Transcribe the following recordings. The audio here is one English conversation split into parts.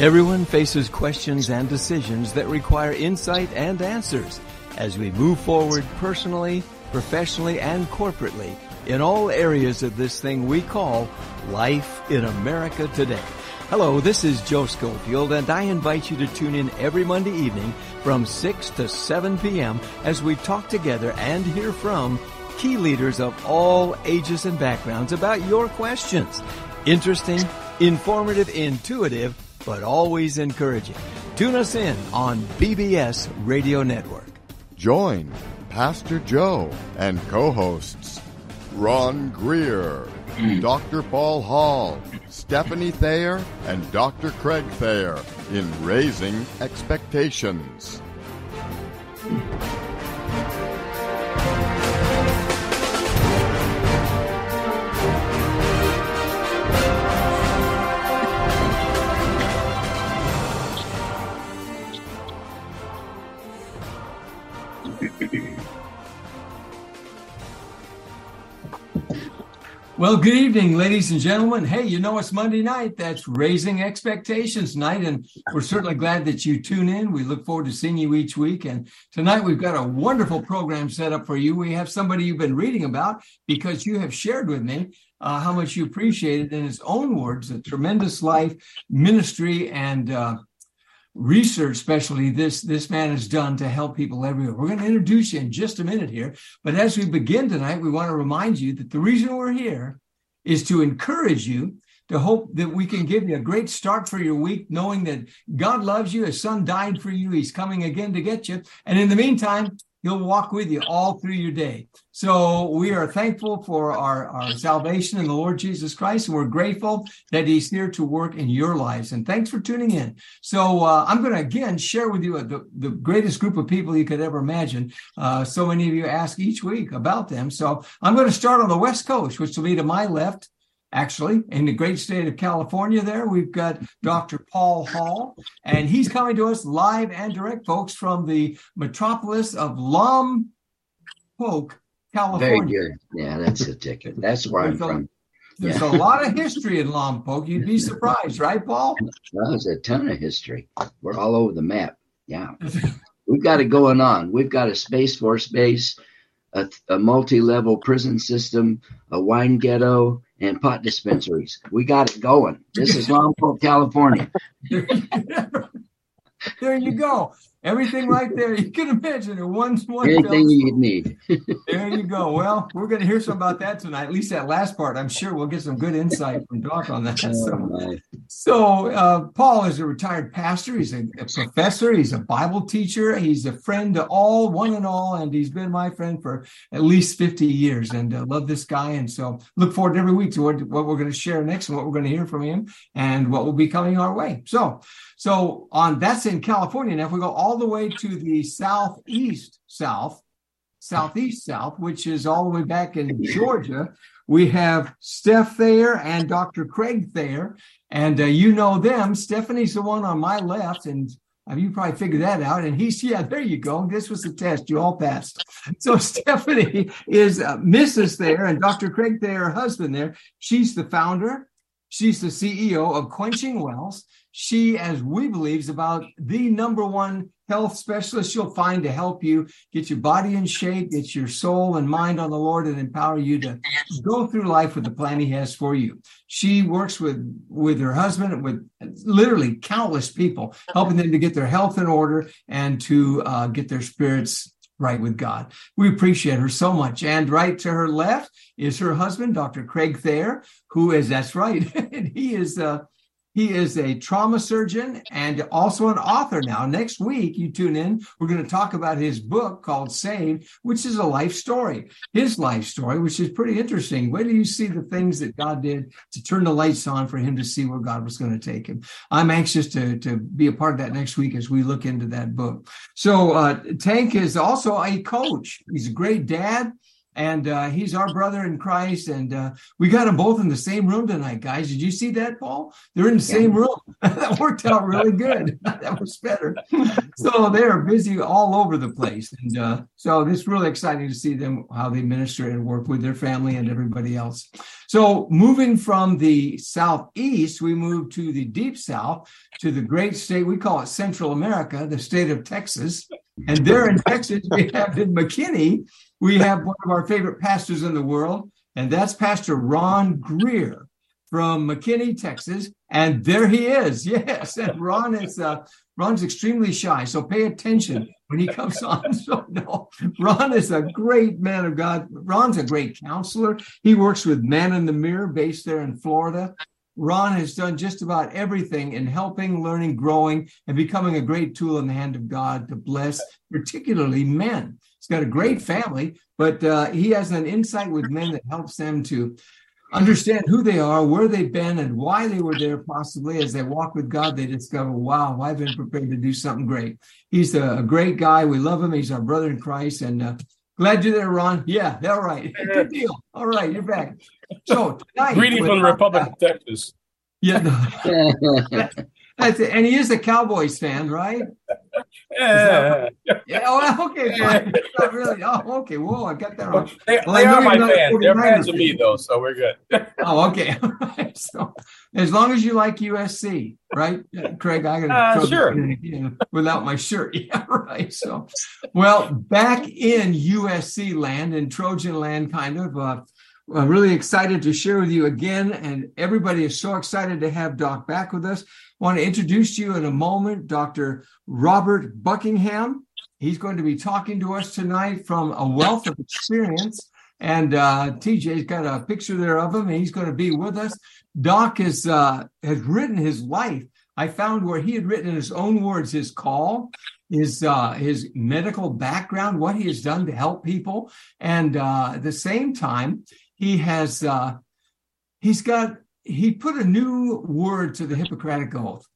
Everyone faces questions and decisions that require insight and answers as we move forward personally, professionally, and corporately in all areas of this thing we call life in America today. Hello, this is Joe Schofield, and I invite you to tune in every Monday evening from 6 to 7 p.m. as we talk together and hear from key leaders of all ages and backgrounds about your questions. Interesting, informative, intuitive, but always encouraging. Tune us in on BBS Radio Network. Join Pastor Joe and co hosts Ron Greer, mm. Dr. Paul Hall, Stephanie Thayer, and Dr. Craig Thayer in Raising Expectations. Well, good evening, ladies and gentlemen. Hey, you know it's Monday night. That's Raising Expectations Night, and we're certainly glad that you tune in. We look forward to seeing you each week. And tonight we've got a wonderful program set up for you. We have somebody you've been reading about because you have shared with me uh, how much you appreciated, in his own words, a tremendous life, ministry, and uh, research especially this this man has done to help people everywhere. We're going to introduce you in just a minute here, but as we begin tonight, we want to remind you that the reason we're here is to encourage you to hope that we can give you a great start for your week, knowing that God loves you. His son died for you. He's coming again to get you. And in the meantime, He'll walk with you all through your day. So we are thankful for our, our salvation in the Lord Jesus Christ, and we're grateful that He's here to work in your lives. And thanks for tuning in. So uh, I'm going to again share with you the, the greatest group of people you could ever imagine. Uh, so many of you ask each week about them. So I'm going to start on the West Coast, which will be to my left actually, in the great state of California. There, we've got Dr. Paul Hall, and he's coming to us live and direct, folks, from the metropolis of Lom Poke, California. Very good. Yeah, that's a ticket. That's where I'm from. There's yeah. a lot of history in Lompoc. You'd be surprised, right, Paul? Well, there's a ton of history. We're all over the map. Yeah. We've got it going on. We've got a Space Force base, a, a multi level prison system, a wine ghetto, and pot dispensaries. We got it going. This is Lompoc, California. there you go. Everything right there. You can imagine it. One, one Anything you need. there you go. Well, we're going to hear some about that tonight. At least that last part. I'm sure we'll get some good insight from Doc on that. So, so uh, Paul is a retired pastor. He's a, a, professor. He's a Bible teacher. He's a friend to all, one and all, and he's been my friend for at least 50 years. And uh, love this guy. And so look forward every week to what, what we're going to share next and what we're going to hear from him and what will be coming our way. So, so on that's in California. Now, if we go all the way to the southeast south, southeast south, which is all the way back in Georgia, we have Steph Thayer and Dr. Craig Thayer. And uh, you know them. Stephanie's the one on my left, and uh, you probably figured that out. And he's, yeah, there you go. This was the test. You all passed. So Stephanie is uh, Mrs. Thayer, and Dr. Craig Thayer, her husband there. She's the founder. She's the CEO of Quenching Wells she, as we believe, is about the number one health specialist you'll find to help you get your body in shape, get your soul and mind on the Lord, and empower you to go through life with the plan He has for you. She works with with her husband, with literally countless people, helping them to get their health in order and to uh, get their spirits right with God. We appreciate her so much. And right to her left is her husband, Dr. Craig Thayer, who is that's right, and he is. Uh, he is a trauma surgeon and also an author now. Next week, you tune in, we're going to talk about his book called Saved, which is a life story. His life story, which is pretty interesting. Where do you see the things that God did to turn the lights on for him to see where God was going to take him? I'm anxious to, to be a part of that next week as we look into that book. So, uh, Tank is also a coach. He's a great dad and uh, he's our brother in Christ. And uh, we got them both in the same room tonight, guys. Did you see that, Paul? They're in the same room. that worked out really good. that was better. so they're busy all over the place, and uh, so it's really exciting to see them how they minister and work with their family and everybody else. So moving from the southeast, we move to the deep south to the great state we call it Central America, the state of Texas. And there in Texas, we have in McKinney we have one of our favorite pastors in the world, and that's Pastor Ron Greer from McKinney, Texas. And there he is. Yes. And Ron is uh, Ron's extremely shy. So pay attention when he comes on. So no, Ron is a great man of God. Ron's a great counselor. He works with Man in the Mirror based there in Florida. Ron has done just about everything in helping, learning, growing, and becoming a great tool in the hand of God to bless, particularly men. He's got a great family, but uh, he has an insight with men that helps them to understand who they are, where they've been, and why they were there. Possibly as they walk with God, they discover, wow, I've been prepared to do something great. He's a, great guy. We love him. He's our brother in Christ, and uh, glad you're there, Ron. Yeah, all right. Good deal. All right, you're back. So tonight, greetings from the Republic of Texas. Yeah. No. That's it. And he is a Cowboys fan, right? Yeah. yeah. Oh, okay. Fine. Not really. Oh, okay. Whoa, I got that wrong. They, well, they are my fans. They're fans of me, though, so we're good. oh, okay. so, as long as you like USC, right, Craig? I got uh, sure. without my shirt. Yeah, right. So, well, back in USC land and Trojan land, kind of. Uh, I'm really excited to share with you again, and everybody is so excited to have Doc back with us. I want to introduce you in a moment Dr. Robert Buckingham. He's going to be talking to us tonight from a wealth of experience. And uh, TJ's got a picture there of him, and he's going to be with us. Doc is, uh, has written his life. I found where he had written in his own words his call, his uh, his medical background, what he has done to help people, and uh, at the same time, he has uh, he's got he put a new word to the Hippocratic Oath.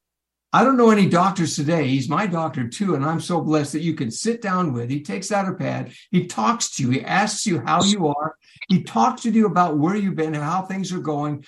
I don't know any doctors today. He's my doctor too, and I'm so blessed that you can sit down with. He takes out a pad. He talks to you. He asks you how you are. He talks to you about where you've been, and how things are going,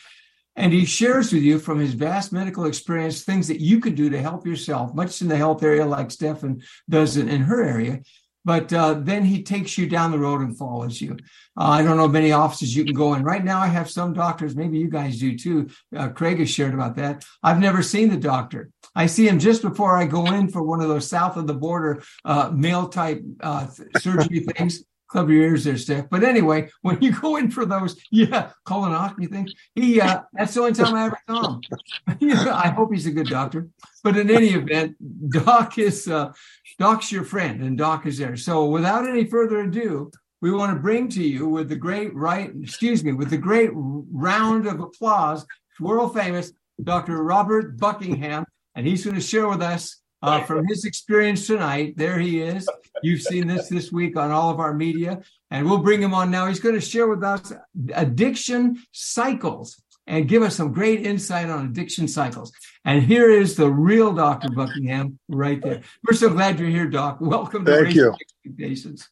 and he shares with you from his vast medical experience things that you could do to help yourself, much in the health area, like Stefan does in, in her area but uh, then he takes you down the road and follows you. Uh, I don't know many offices you can go in. Right now, I have some doctors, maybe you guys do too. Uh, Craig has shared about that. I've never seen the doctor. I see him just before I go in for one of those south of the border uh, male type uh, surgery things. Cover your ears there, Steph. But anyway, when you go in for those, yeah, colonoscopy thing, he uh, that's the only time I ever saw him. I hope he's a good doctor. But in any event, Doc is uh, Doc's your friend, and Doc is there. So without any further ado, we want to bring to you with the great right, excuse me, with the great round of applause, world famous Dr. Robert Buckingham, and he's going to share with us uh, from his experience tonight. There he is. You've seen this this week on all of our media, and we'll bring him on now. He's going to share with us addiction cycles and give us some great insight on addiction cycles. And here is the real Dr. Buckingham right there. We're so glad you're here, Doc. Welcome to Thank you. Expectations.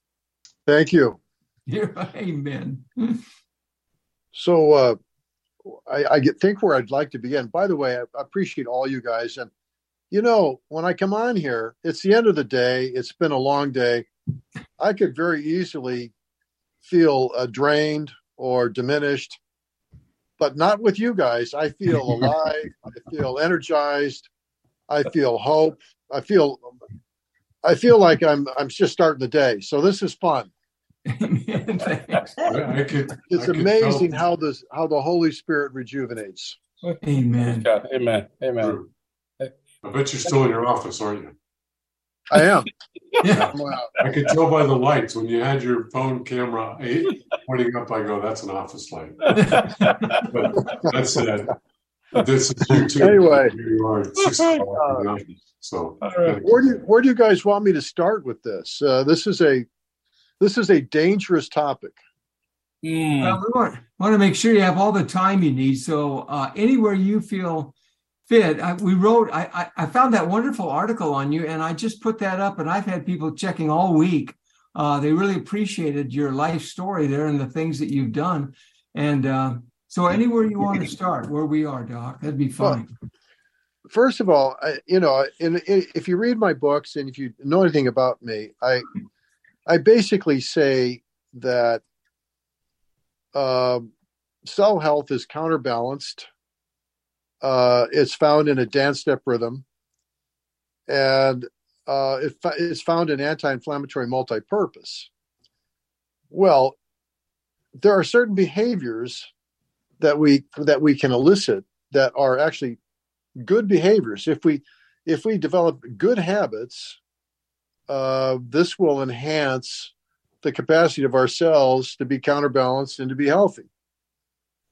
Thank you. amen. So uh, I, I get, think where I'd like to begin. By the way, I appreciate all you guys. And, you know, when I come on here, it's the end of the day. It's been a long day. I could very easily feel uh, drained or diminished but not with you guys. I feel alive. I feel energized. I feel hope. I feel I feel like I'm I'm just starting the day. So this is fun. Could, it's amazing could how this how the Holy Spirit rejuvenates. Amen. Amen. Amen. I bet you're still in your office, aren't you? I am. yeah. I could tell by the lights when you had your phone camera pointing up. I go, "That's an office light." but that's it. This is YouTube. Anyway, you are uh, so where do you, where do you guys want me to start with this? Uh, this is a this is a dangerous topic. Mm. Well, we want, want to make sure you have all the time you need. So uh, anywhere you feel fit. I, we wrote, I, I found that wonderful article on you, and I just put that up, and I've had people checking all week Uh, they really appreciated your life story there and the things that you've done. And uh, so, anywhere you want to start, where we are, Doc, that'd be fine. Well, first of all, I, you know, in, in, if you read my books and if you know anything about me, I I basically say that uh, cell health is counterbalanced. Uh, it's found in a dance step rhythm, and uh, it is found in anti-inflammatory multi-purpose. Well, there are certain behaviors that we that we can elicit that are actually good behaviors. If we if we develop good habits, uh, this will enhance the capacity of our cells to be counterbalanced and to be healthy.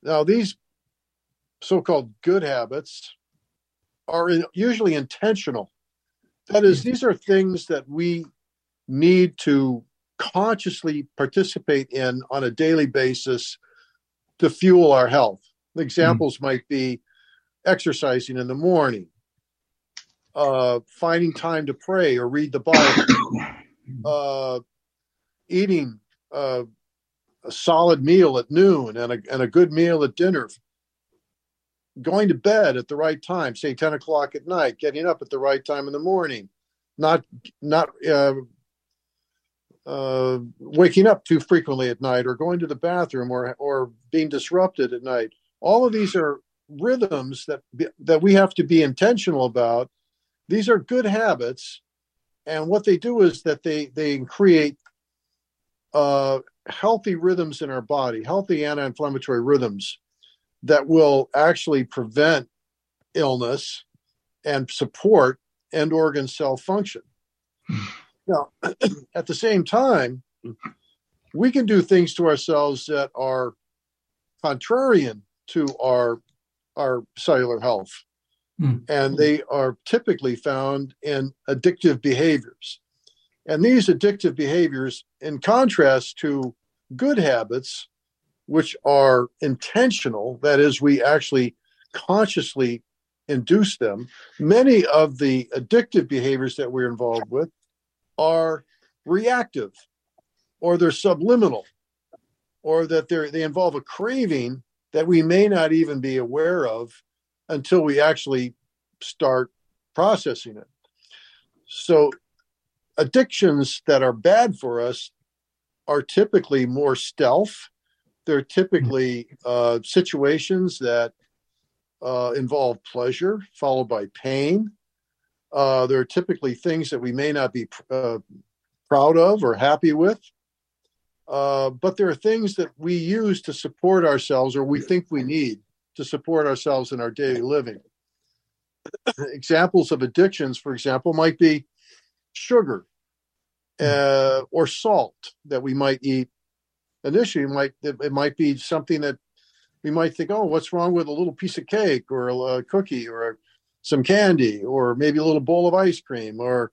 Now, these so-called good habits are in, usually intentional that is, these are things that we need to consciously participate in on a daily basis to fuel our health. Examples mm. might be exercising in the morning, uh, finding time to pray or read the Bible, uh, eating uh, a solid meal at noon and a, and a good meal at dinner, going to bed at the right time, say 10 o'clock at night, getting up at the right time in the morning, not not uh, uh, waking up too frequently at night, or going to the bathroom, or or being disrupted at night. All of these are rhythms that that we have to be intentional about. These are good habits, and what they do is that they they create uh, healthy rhythms in our body, healthy anti-inflammatory rhythms that will actually prevent illness and support end organ cell function. now, at the same time, we can do things to ourselves that are contrarian to our our cellular health. Mm. And they are typically found in addictive behaviors. And these addictive behaviors, in contrast to good habits, which are intentional, that is, we actually consciously induce them. Many of the addictive behaviors that we're involved with are reactive or they're subliminal or that they involve a craving that we may not even be aware of until we actually start processing it. So addictions that are bad for us are typically more stealth they're typically uh, situations that uh, involve pleasure followed by pain. Uh, there are typically things that we may not be uh, proud of or happy with. Uh, but there are things that we use to support ourselves or we think we need to support ourselves in our daily living. Examples of addictions, for example, might be sugar uh, or salt that we might eat initially. It might it might be something that we might think, oh, what's wrong with a little piece of cake or a, cookie or a, some candy or maybe a little bowl of ice cream or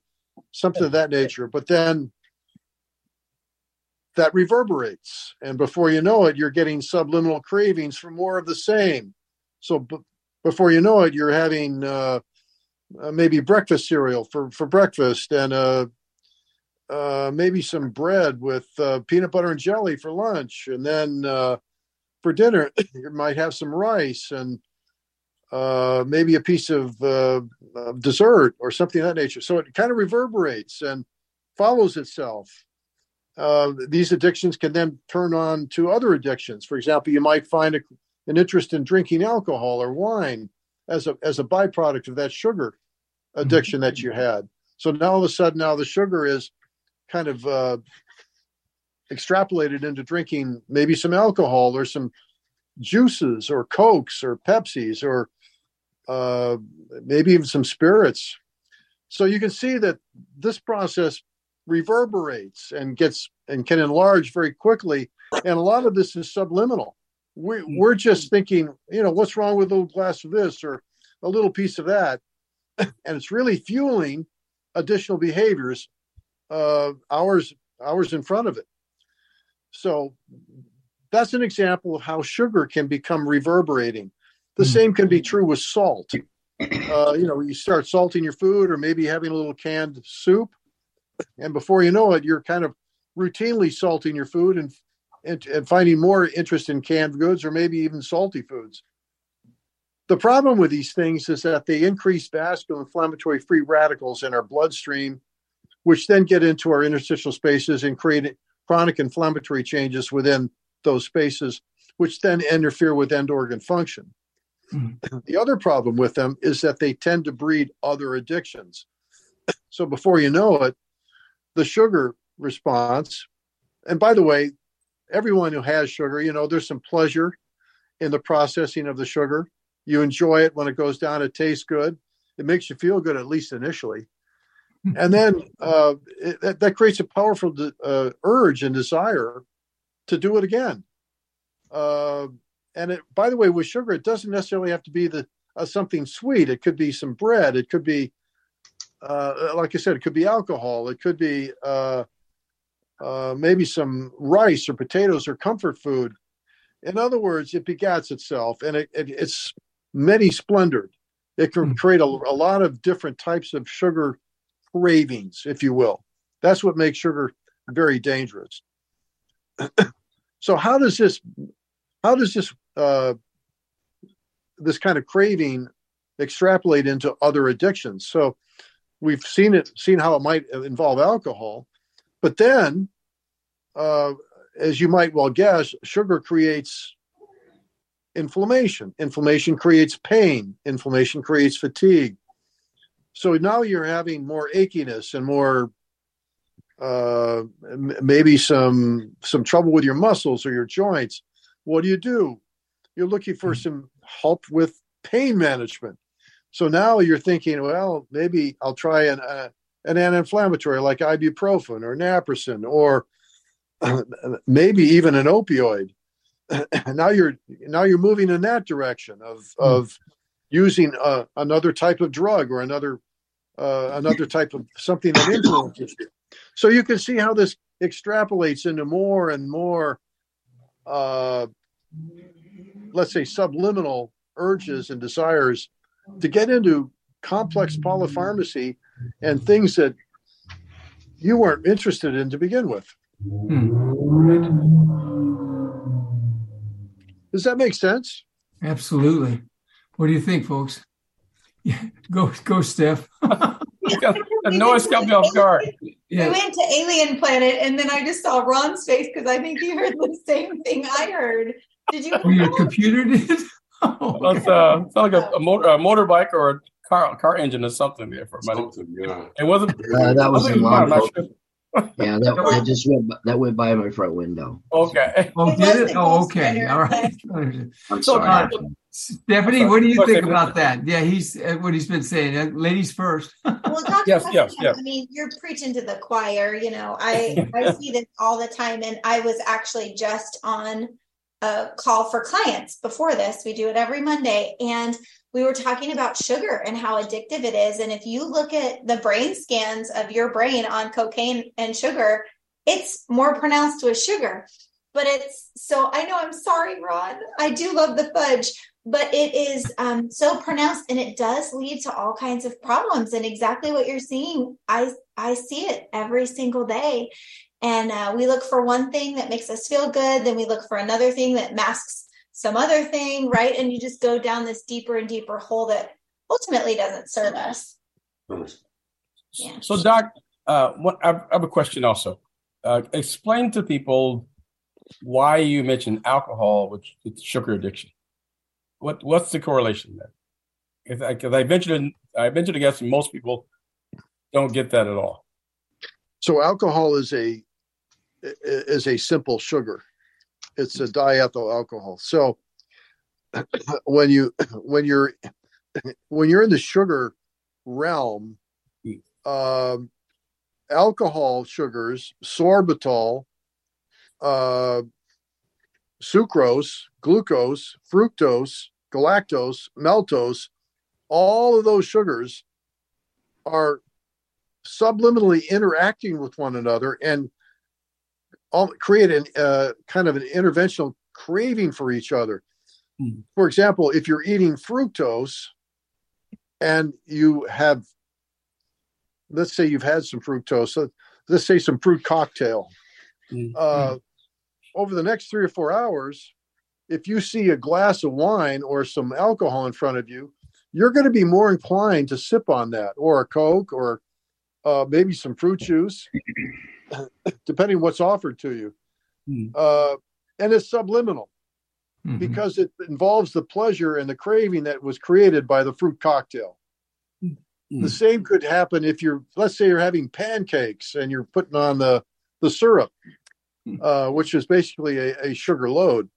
something of that nature. But then that reverberates. And before you know it, you're getting subliminal cravings for more of the same. So b- before you know it, you're having uh, uh, maybe breakfast cereal for, for breakfast and uh, uh, maybe some bread with uh, peanut butter and jelly for lunch. And then uh, for dinner, you might have some rice and uh, maybe a piece of, uh, of, dessert or something of that nature. So it kind of reverberates and follows itself. Uh, these addictions can then turn on to other addictions. For example, you might find a, an interest in drinking alcohol or wine as a as a byproduct of that sugar addiction that you had. So now all of a sudden, now the sugar is kind of uh, extrapolated into drinking maybe some alcohol or some juices or cokes or pepsis or uh, maybe even some spirits. So you can see that this process reverberates and gets and can enlarge very quickly and a lot of this is subliminal. We, we're just thinking you know what's wrong with a little glass of this or a little piece of that? And it's really fueling additional behaviors uh, hours hours in front of it so that's an example of how sugar can become reverberating. The mm. same can be true with salt. Uh, you know, you start salting your food or maybe having a little canned soup, and before you know it, you're kind of routinely salting your food and, and, and finding more interest in canned goods or maybe even salty foods. The problem with these things is that they increase vascular inflammatory free radicals in our bloodstream, which then get into our interstitial spaces and create chronic inflammatory changes within those spaces, which then interfere with end organ function. Mm-hmm. The other problem with them is that they tend to breed other addictions. So before you know it, the sugar response, and by the way, everyone who has sugar, you know, there's some pleasure in the processing of the sugar. You enjoy it when it goes down, it tastes good. It makes you feel good, at least initially. And then uh, it, that, that, creates a powerful uh, urge and desire to do it again. Uh, and it, by the way, with sugar, it doesn't necessarily have to be the uh, something sweet. It could be some bread. It could be, uh, like I said, it could be alcohol. It could be uh, uh, maybe some rice or potatoes or comfort food. In other words, it begats itself, and it, it, it's many splendored. It can hmm. create a, a lot of different types of sugar cravings, if you will. That's what makes sugar very dangerous. so, how does this how does this uh, this kind of craving extrapolate into other addictions? So we've seen it, seen how it might involve alcohol, but then, uh, as you might well guess, sugar creates inflammation. Inflammation creates pain. Inflammation creates fatigue. So now you're having more achiness and more uh, maybe some some trouble with your muscles or your joints what do you do? You're looking for hmm. some help with pain management. So now you're thinking, well, maybe I'll try an uh, an anti-inflammatory like ibuprofen or naproxen or uh, maybe even an opioid. now you're now you're moving in that direction of mm. of using uh, another type of drug or another uh, another type of something that influences you. So you can see how this extrapolates into more and more uh, let's say, subliminal urges and desires to get into complex polypharmacy and things that you weren't interested in to begin with. Hmm. Does that make sense? Absolutely. What do you think, folks? Yeah, go, go, Steph. the noise got me off guard. Yeah. We went to Alien Planet, and then I just saw Ron's face because I think he heard the same thing I heard. Did you? Oh, your computer did? Oh, well, it's, uh, it's like a, a, motor, a motorbike or a car car engine or something there for something, yeah. It wasn't. Uh, that was a long. Yeah, that, that just went that went by my front window. Okay. Oh, did it? Oh, okay. All right. I'm sorry. Uh, Stephanie, what do you think about that? Yeah, he's uh, what he's been saying. Uh, ladies first. well, yes, yes, yes. I mean, you're preaching to the choir. You know, I I see this all the time, and I was actually just on a call for clients before this. We do it every Monday. And we were talking about sugar and how addictive it is. And if you look at the brain scans of your brain on cocaine and sugar, it's more pronounced with sugar. But it's so I know I'm sorry, Ron. I do love the fudge, but it is um, so pronounced and it does lead to all kinds of problems. And exactly what you're seeing, I I see it every single day. And uh, we look for one thing that makes us feel good, then we look for another thing that masks some other thing, right? And you just go down this deeper and deeper hole that ultimately doesn't serve us. Yeah. So, Doc, uh, what, I have a question also. Uh, explain to people why you mentioned alcohol with, with sugar addiction. What what's the correlation there? Because I, I ventured I ventured to guess most people don't get that at all. So alcohol is a is a simple sugar. It's a diethyl alcohol. So when you when you're when you're in the sugar realm, um, alcohol sugars, sorbitol, uh, sucrose, glucose, fructose, galactose, maltose, all of those sugars are subliminally interacting with one another and create an uh, kind of an interventional craving for each other. Mm. For example, if you're eating fructose and you have, let's say you've had some fructose, so let's say some fruit cocktail, mm-hmm. uh, over the next three or four hours, if you see a glass of wine or some alcohol in front of you, you're going to be more inclined to sip on that, or a Coke, or uh, maybe some fruit juice, depending what's offered to you. Mm. Uh, and it's subliminal mm-hmm. because it involves the pleasure and the craving that was created by the fruit cocktail. Mm-hmm. The same could happen if you're, let's say, you're having pancakes and you're putting on the the syrup, hmm. uh, which is basically a, a sugar load.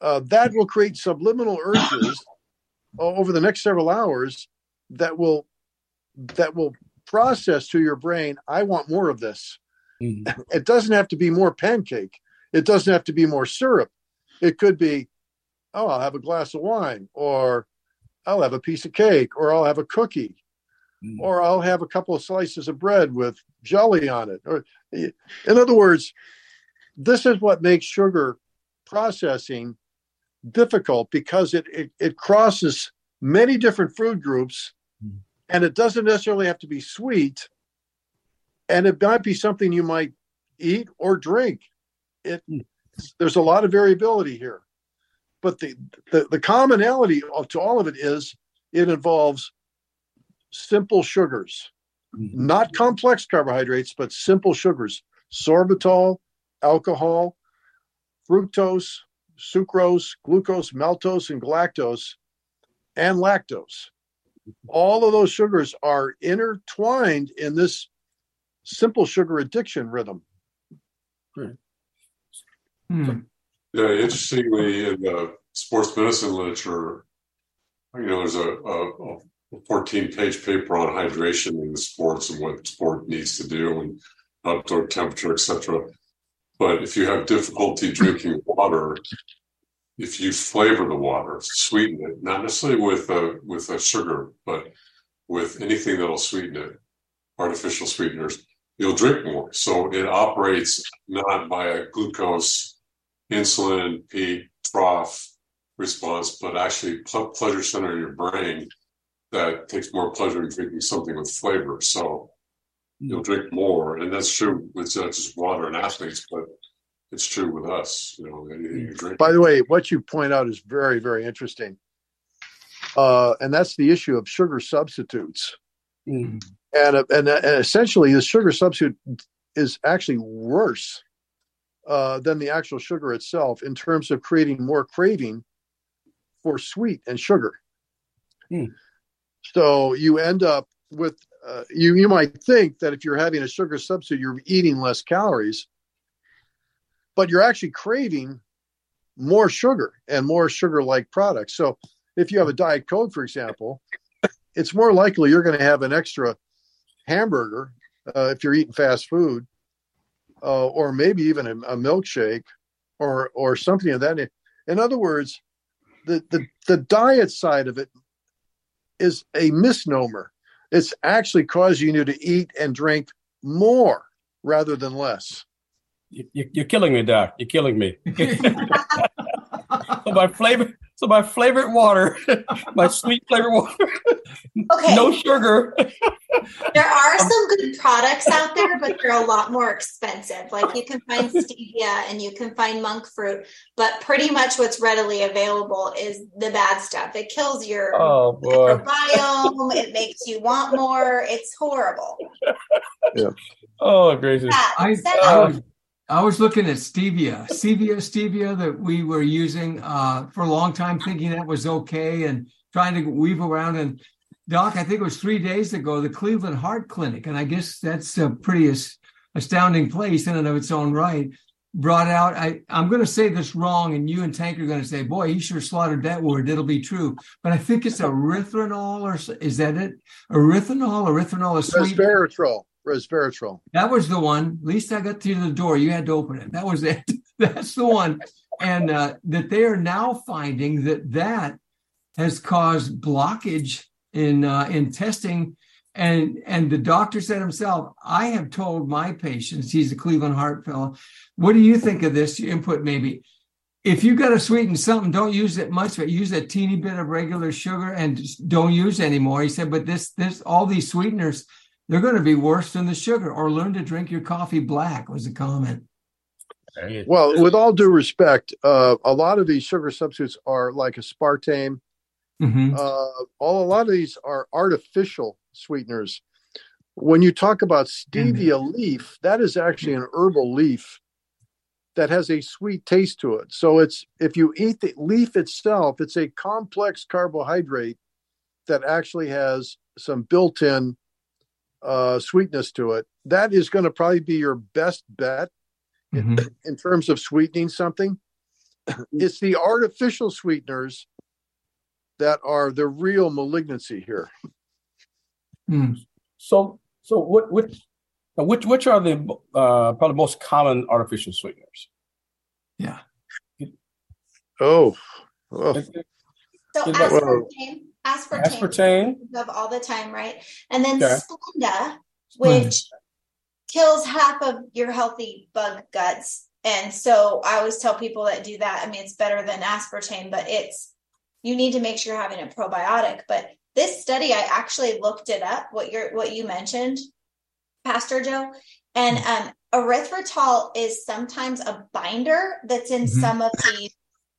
Uh, that will create subliminal urges over the next several hours that will that will process to your brain. I want more of this. Mm-hmm. It doesn't have to be more pancake. It doesn't have to be more syrup. It could be, oh, I'll have a glass of wine, or I'll have a piece of cake, or I'll have a cookie, mm. or I'll have a couple of slices of bread with jelly on it. Or, in other words, this is what makes sugar processing difficult because it, it, it crosses many different food groups mm. and it doesn't necessarily have to be sweet and it might be something you might eat or drink. It hmm. there's a lot of variability here. But the, the, the commonality of, to all of it is it involves simple sugars. Mm-hmm. not complex carbohydrates but simple sugars. Sorbitol alcohol fructose sucrose glucose maltose and galactose and lactose. All of those sugars are intertwined in this simple sugar addiction rhythm Great. Hmm. Yeah, interestingly, in the sports medicine literature, you know, there's a, a, a 14 page paper on hydration in the sports and what sport needs to do and outdoor temperature, etc. But if you have difficulty drinking water, if you flavor the water, sweeten it, not necessarily with a, with a sugar, but with anything that'll sweeten it, artificial sweeteners, you'll drink more. So it operates not by a glucose insulin peak trough response, but actually pl- pleasure center in your brain that takes more pleasure in drinking something with flavor. So you'll drink more, and that's true with not just water and athletes, but it's true with us. You know, anything you drink. By the way, what you point out is very, very interesting, uh, and that's the issue of sugar substitutes. Mm. And, and and essentially, the sugar substitute is actually worse uh, than the actual sugar itself in terms of creating more craving for sweet and sugar. Hmm. So you end up with uh, you. You might think that if you're having a sugar substitute, you're eating less calories, but you're actually craving more sugar and more sugar-like products. So if you have a diet coke, for example, it's more likely you're going to have an extra hamburger uh, if you're eating fast food uh, or maybe even a, a, milkshake or or something of that. In other words, the, the the diet side of it is a misnomer. It's actually causing you to eat and drink more rather than less. You, are killing me, Doc. You're killing me. my flavor, so my flavored water, my sweet flavored water, okay. no sugar. there are some good products out there, but they're a lot more expensive. Like you can find stevia and you can find monk fruit, but pretty much what's readily available is the bad stuff. It kills your oh, microbiome. it makes you want more. It's horrible. Yeah. Oh, gracious. I, I, I was looking at stevia, stevia, stevia that we were using uh, for a long time, thinking that was okay and trying to weave around. And Doc, I think it was three days ago, the Cleveland Heart Clinic, and I guess that's a pretty as- astounding place in and of its own right. Brought out, I, I'm going to say this wrong, and you and Tank are going to say, "Boy, he sure slaughtered that word." It'll be true, but I think it's erythritol, or is that it? Erythritol, erythritol is sweet. Resveratrol resveratrol. That was the one. At least I got through the door. You had to open it. That was it. That's the one. And uh, that they are now finding that that has caused blockage in uh, in testing. And and the doctor said himself, I have told my patients, he's a Cleveland Heart fellow, what do you think of this input? Maybe if you got to sweeten something, don't use it much, but use a teeny bit of regular sugar and don't use anymore. He said, but this this all these sweeteners they're going to be worse than the sugar or learn to drink your coffee black was a comment Well, with all due respect, uh, a lot of these sugar substitutes are like aspartame. Mm-hmm. Uh, all a lot of these are artificial sweeteners. When you talk about stevia mm-hmm. leaf, that is actually an herbal leaf that has a sweet taste to it. So it's if you eat the leaf itself, it's a complex carbohydrate that actually has some built-in uh, sweetness to it. That is going to probably be your best bet mm-hmm. in, in terms of sweetening something. It's the artificial sweeteners that are the real malignancy here. Mm. So, so what, which, which, which are the uh, probably most common artificial sweeteners? Yeah. Oh. oh. So aspartame, aspartame, aspartame of all the time, right? And then okay. Splenda, which kills half of your healthy bug guts. And so I always tell people that do that. I mean, it's better than aspartame, but it's you need to make sure you're having a probiotic. But this study, I actually looked it up. What you're what you mentioned, Pastor Joe, and um, erythritol is sometimes a binder that's in mm-hmm. some of these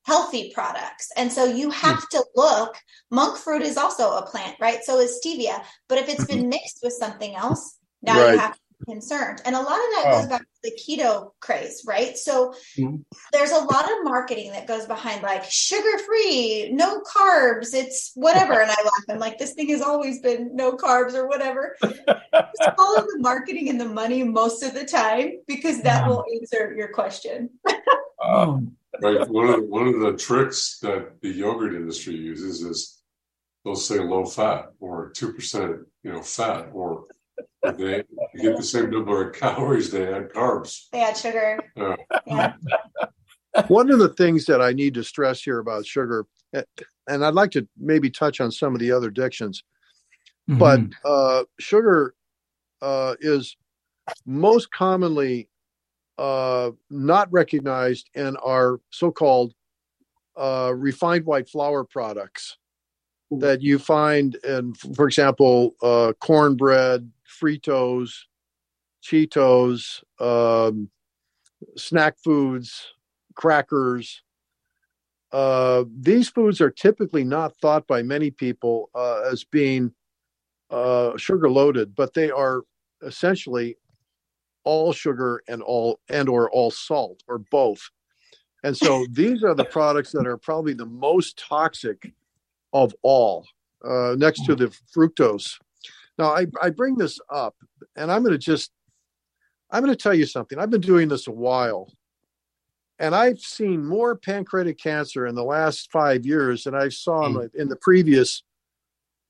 healthy products. And so you have mm. to look. Monk fruit is also a plant, right? So is stevia. But if it's been mm-hmm. mixed with something else, now right. you have to be concerned. And a lot of that oh. goes back to the keto craze, right? So mm-hmm. there's a lot of marketing that goes behind like sugar free, no carbs, it's whatever. and I laugh. I'm like, this thing has always been no carbs or whatever. Just follow the marketing and the money most of the time because that yeah. will answer your question. um, right. One of, the, one of the tricks that the yogurt industry uses is they'll say low fat or 2%, you know, fat or they get the same number of calories. They add carbs. They add sugar. Uh, yeah. One of the things that I need to stress here about sugar, and I'd like to maybe touch on some of the other addictions, mm-hmm. but uh, sugar uh, is most commonly uh, not recognized in our so-called uh, refined white flour products that you find in, for example, uh, cornbread, Fritos, Cheetos, um, snack foods, crackers. Uh, these foods are typically not thought by many people uh, as being uh, sugar loaded, but they are essentially all sugar and all and or all salt or both. And so these are the products that are probably the most toxic of all, uh, next to the fructose now, I, I bring this up, and I'm going to just, I'm going to tell you something. I've been doing this a while, and I've seen more pancreatic cancer in the last five years than I saw mm. in, the, in the previous,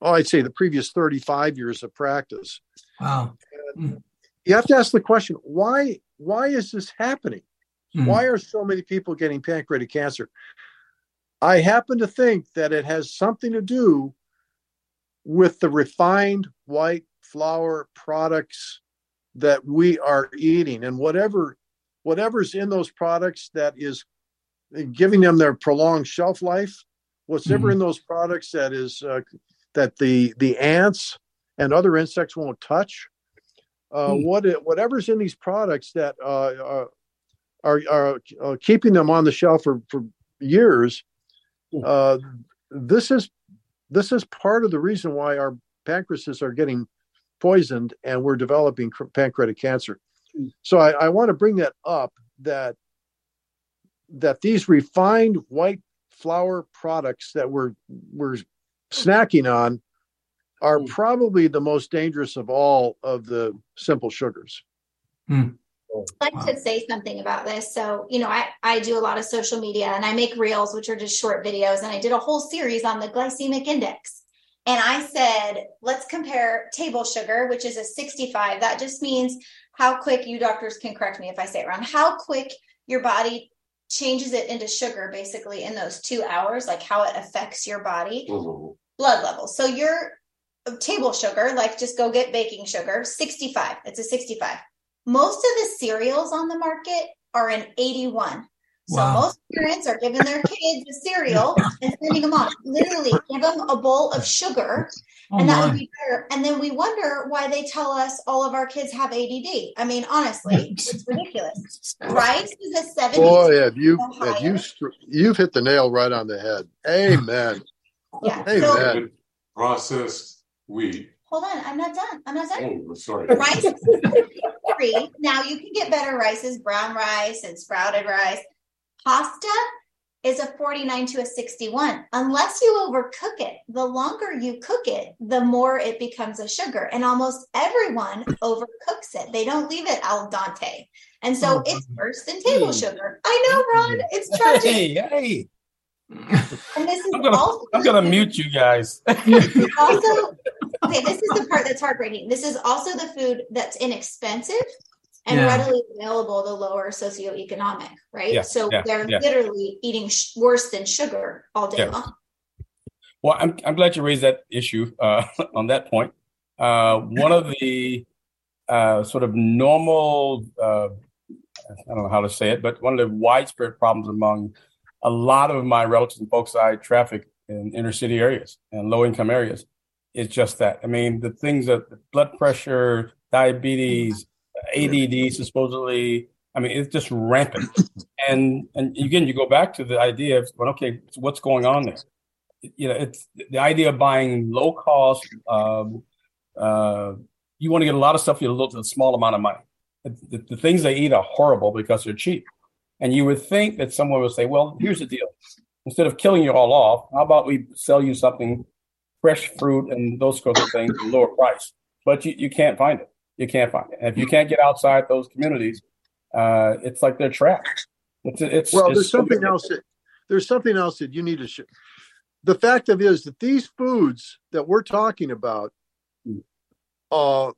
oh, I'd say the previous 35 years of practice. Wow. Mm. You have to ask the question, why, why is this happening? Mm. Why are so many people getting pancreatic cancer? I happen to think that it has something to do with the refined white flour products that we are eating and whatever whatever's in those products that is giving them their prolonged shelf life whatever mm-hmm. in those products that is uh, that the the ants and other insects won't touch uh, mm. what it, whatever's in these products that uh, uh are, are, are uh, keeping them on the shelf for, for years hmm. uh, this is this is part of the reason why our pancreases are getting poisoned and we're developing pancreatic cancer. So I, I want to bring that up that that these refined white flour products that we're we're snacking on are hmm. probably the most dangerous of all of the simple sugars. Hmm. I'd like to say something about this. So, you know, I, I do a lot of social media and I make reels, which are just short videos. And I did a whole series on the glycemic index. And I said, let's compare table sugar, which is a 65. That just means how quick you doctors can correct me if I say it wrong, how quick your body changes it into sugar basically in those two hours, like how it affects your body, mm-hmm. blood levels. So your table sugar, like just go get baking sugar, 65. It's a 65. Most of the cereals on the market are an 81. So wow. most parents are giving their kids a cereal and sending them off. Literally, give them a bowl of sugar, oh and that my. would be better. And then we wonder why they tell us all of our kids have ADD. I mean, honestly, it's ridiculous. Rice is a seventy. Boy, have you have you you've hit the nail right on the head. Amen. yeah. Amen. So, processed wheat. Hold on, I'm not done. I'm not done. Oh, sorry. Rice free. Now you can get better rices, brown rice and sprouted rice. Pasta is a 49 to a 61 unless you overcook it the longer you cook it the more it becomes a sugar and almost everyone overcooks it they don't leave it al dente and so oh, it's worse than table hmm. sugar i know ron hmm. it's tragic hey, hey. And this is I'm gonna, also I'm gonna mute you guys. also, okay, this is the part that's heartbreaking. This is also the food that's inexpensive and yeah. readily available to lower socioeconomic, right? Yeah, so yeah, they're literally eating sh- worse than sugar all day long. Well, I'm, I'm glad you raised that issue uh, on that point. Uh, one of the uh, sort of normal, uh, I don't know how to say it, but one of the widespread problems among a lot of my relatives and folks I traffic in inner city areas and low income areas is just that. I mean, the things that blood pressure, diabetes, ADD supposedly. I mean, it's just rampant. And and again, you go back to the idea of well, okay, what's going on there? You know, it's the idea of buying low cost. Um, uh, you want to get a lot of stuff for a, a small amount of money. The, the, things they eat are horrible because they're cheap. And you would think that someone would say, well, here's the deal. Instead of killing you all off, how about we sell you something, fresh fruit and those sorts of things at a lower price? But you, you can't find it you can't find it. And if you can't get outside those communities, uh, it's like they're trapped. It's, it's well, it's there's something else. That, there's something else that you need to. Sh- the fact of it is that these foods that we're talking about, uh,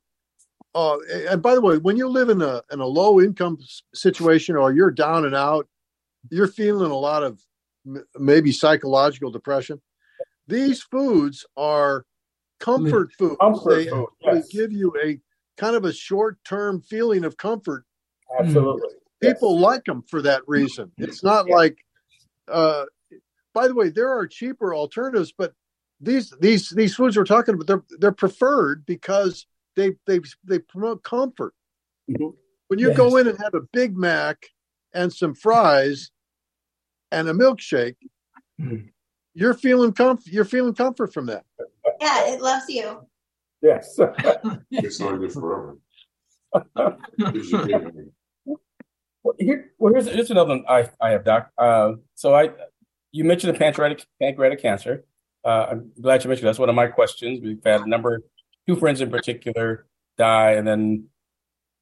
uh, and by the way, when you live in a in a low income situation or you're down and out, you're feeling a lot of m- maybe psychological depression. These foods are comfort food. Comfort they, food. Yes. they give you a kind of a short term feeling of comfort. Absolutely. People yes. like them for that reason. It's not like, uh, by the way, there are cheaper alternatives, but these these these foods we're talking about they're they're preferred because they they they promote comfort. Mm-hmm. When you yes. go in and have a Big Mac and some fries and a milkshake, mm-hmm. you're feeling comfort. You're feeling comfort from that. Yeah, it loves you. Yes. it's not good forever. well, here, well, here's, here's another one I, I have, Doc. Uh, so I, you mentioned the pancreatic pancreatic cancer. Uh, I'm glad you mentioned that's one of my questions. We've had a number, two friends in particular, die, and then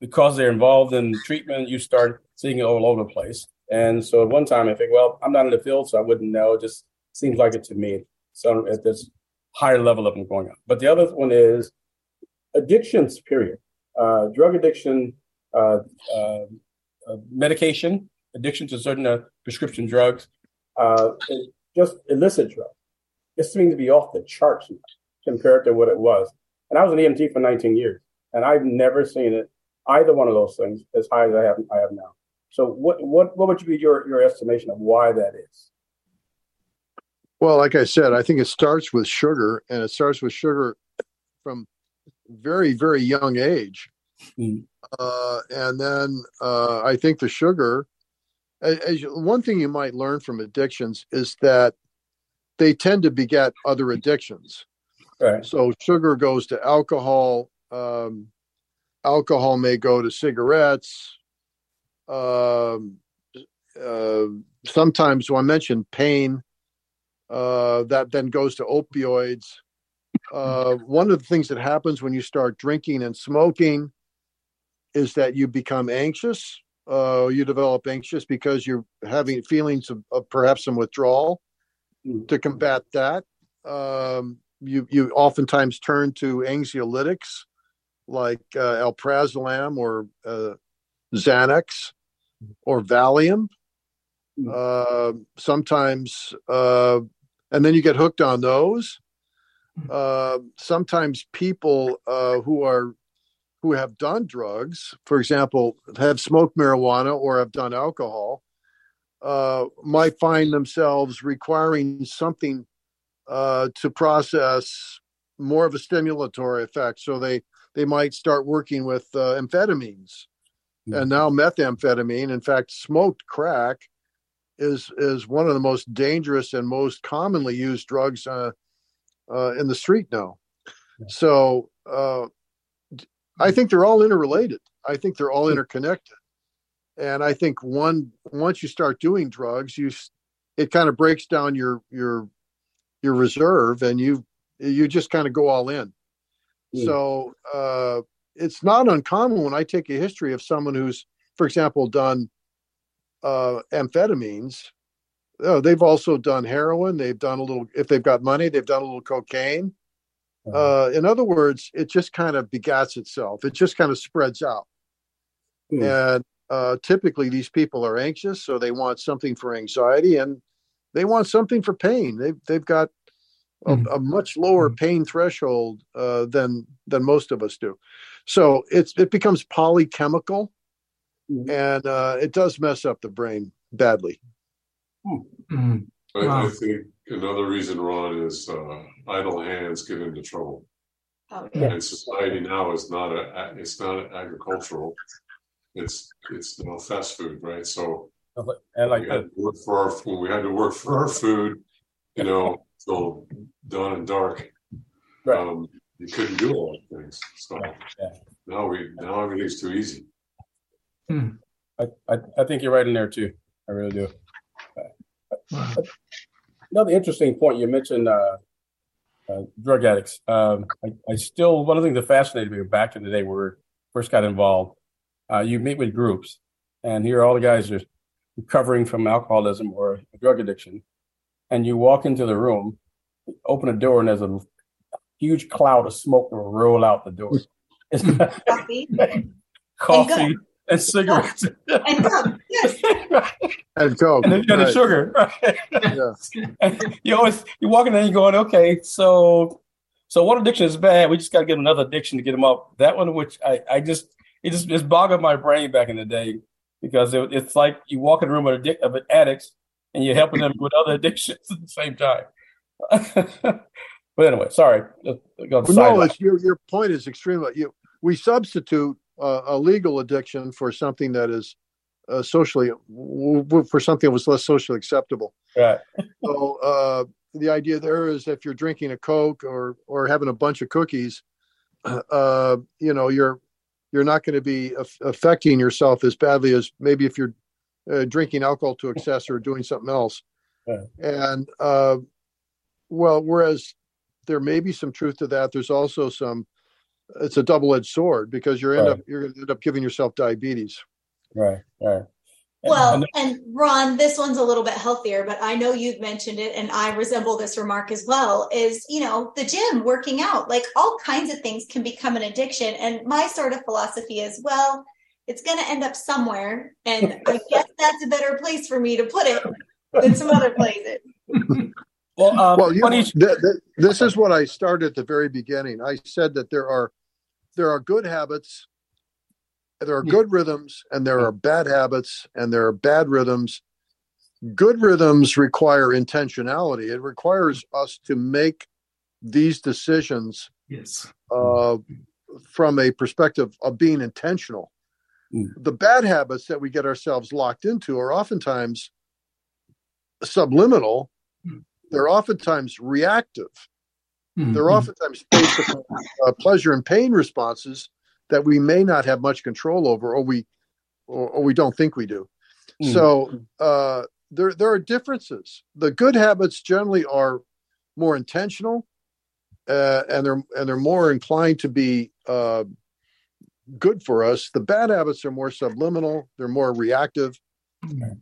because they're involved in treatment, you start seeing it all over the place. And so at one time, I think, well, I'm not in the field, so I wouldn't know. It just seems like it to me. So at this higher level of them going on. But the other one is addictions, period. Uh, drug addiction, uh, uh, uh medication, addiction to certain uh, prescription drugs, uh, just illicit drugs. It seems to be off the charts compared to what it was. And I was an EMT for 19 years, and I've never seen it either one of those things as high as I have I have now. So, what what what would be your your estimation of why that is? Well, like I said, I think it starts with sugar, and it starts with sugar from very, very young age. Mm. Uh, and then uh, I think the sugar, as, as you, one thing you might learn from addictions is that they tend to beget other addictions. Right. So sugar goes to alcohol. Um, alcohol may go to cigarettes. Um, uh, sometimes, well, I mentioned pain uh, that then goes to opioids. Uh, one of the things that happens when you start drinking and smoking is that you become anxious. Uh, you develop anxious because you're having feelings of, of perhaps some withdrawal. Mm. To combat that, um, you you oftentimes turn to anxiolytics like uh, alprazolam or uh, Xanax or Valium. Mm. Uh, sometimes uh, and then you get hooked on those. Hmm. Uh, sometimes people uh, who are who have done drugs, for example, have smoked marijuana or have done alcohol, uh, might find themselves requiring something uh, to process more of a stimulatory effect. So they they might start working with uh, amphetamines, mm-hmm. and now methamphetamine. In fact, smoked crack is is one of the most dangerous and most commonly used drugs uh, uh, in the street now. So uh, I think they're all interrelated. I think they're all interconnected, and I think one once you start doing drugs, you it kind of breaks down your your your reserve, and you you just kind of go all in. Mm. So uh, it's not uncommon when I take a history of someone who's, for example, done uh, amphetamines. Oh, they've also done heroin. They've done a little. If they've got money, they've done a little cocaine. Uh, in other words, it just kind of begats itself. It just kind of spreads out. Mm. And uh, typically, these people are anxious, so they want something for anxiety, and they want something for pain. They've they've got a, mm. a much lower mm. pain threshold uh, than than most of us do. So it's it becomes polychemical, mm. and uh, it does mess up the brain badly. Mm. I, wow. I, think another reason, Ron, is uh, idle hands get into trouble. Oh, yeah. And society now is not a it's not agricultural. It's it's you know fast food, right? So and like we had to work for our when we had to work for our food, you know, till dawn and dark. Right. Um, you couldn't do all those things. So yeah. now we now everything's too easy. Hmm. I, I, I think you're right in there too. I really do. Wow. Another interesting point you mentioned uh, uh, drug addicts. Um, I, I, still one of the things that fascinated me back in the day where we first got involved. Uh, you meet with groups, and here all the guys are recovering from alcoholism or drug addiction, and you walk into the room, open a door, and there's a huge cloud of smoke will roll out the door. coffee, coffee, and cigarettes. and coke, yes. And coke. And then you got right. the sugar. Right? Yeah. and you always you walk in there and you're going, okay, so so one addiction is bad. We just got to get another addiction to get them up. That one, which I, I just it just it's bogged my brain back in the day because it, it's like you walk in a room of, addic- of addicts and you're helping them with other addictions at the same time. but anyway, sorry. no, it's, your your point is extremely. You, we substitute uh, a legal addiction for something that is uh, socially for something that was less socially acceptable. Right. so uh, the idea there is if you're drinking a Coke or or having a bunch of cookies, uh, you know you're you're not going to be af- affecting yourself as badly as maybe if you're uh, drinking alcohol to excess or doing something else. And uh, well, whereas there may be some truth to that, there's also some it's a double-edged sword because you're end right. up you're going to end up giving yourself diabetes. Right. Right. Well, and Ron, this one's a little bit healthier, but I know you've mentioned it, and I resemble this remark as well. Is you know the gym, working out, like all kinds of things can become an addiction. And my sort of philosophy is, well, it's going to end up somewhere, and I guess that's a better place for me to put it than some other places. Well, um, well, you know, th- th- this is what I started at the very beginning. I said that there are there are good habits, there are good rhythms, and there are bad habits, and there are bad rhythms. Good rhythms require intentionality. It requires us to make these decisions. Yes. Uh, from a perspective of being intentional. Mm. The bad habits that we get ourselves locked into are oftentimes subliminal they're oftentimes reactive. Mm-hmm. They're oftentimes based upon uh, pleasure and pain responses that we may not have much control over, or we, or, or we don't think we do. Mm-hmm. So uh, there, there are differences. The good habits generally are more intentional, uh, and they're and they're more inclined to be uh, good for us. The bad habits are more subliminal. They're more reactive. Mm-hmm.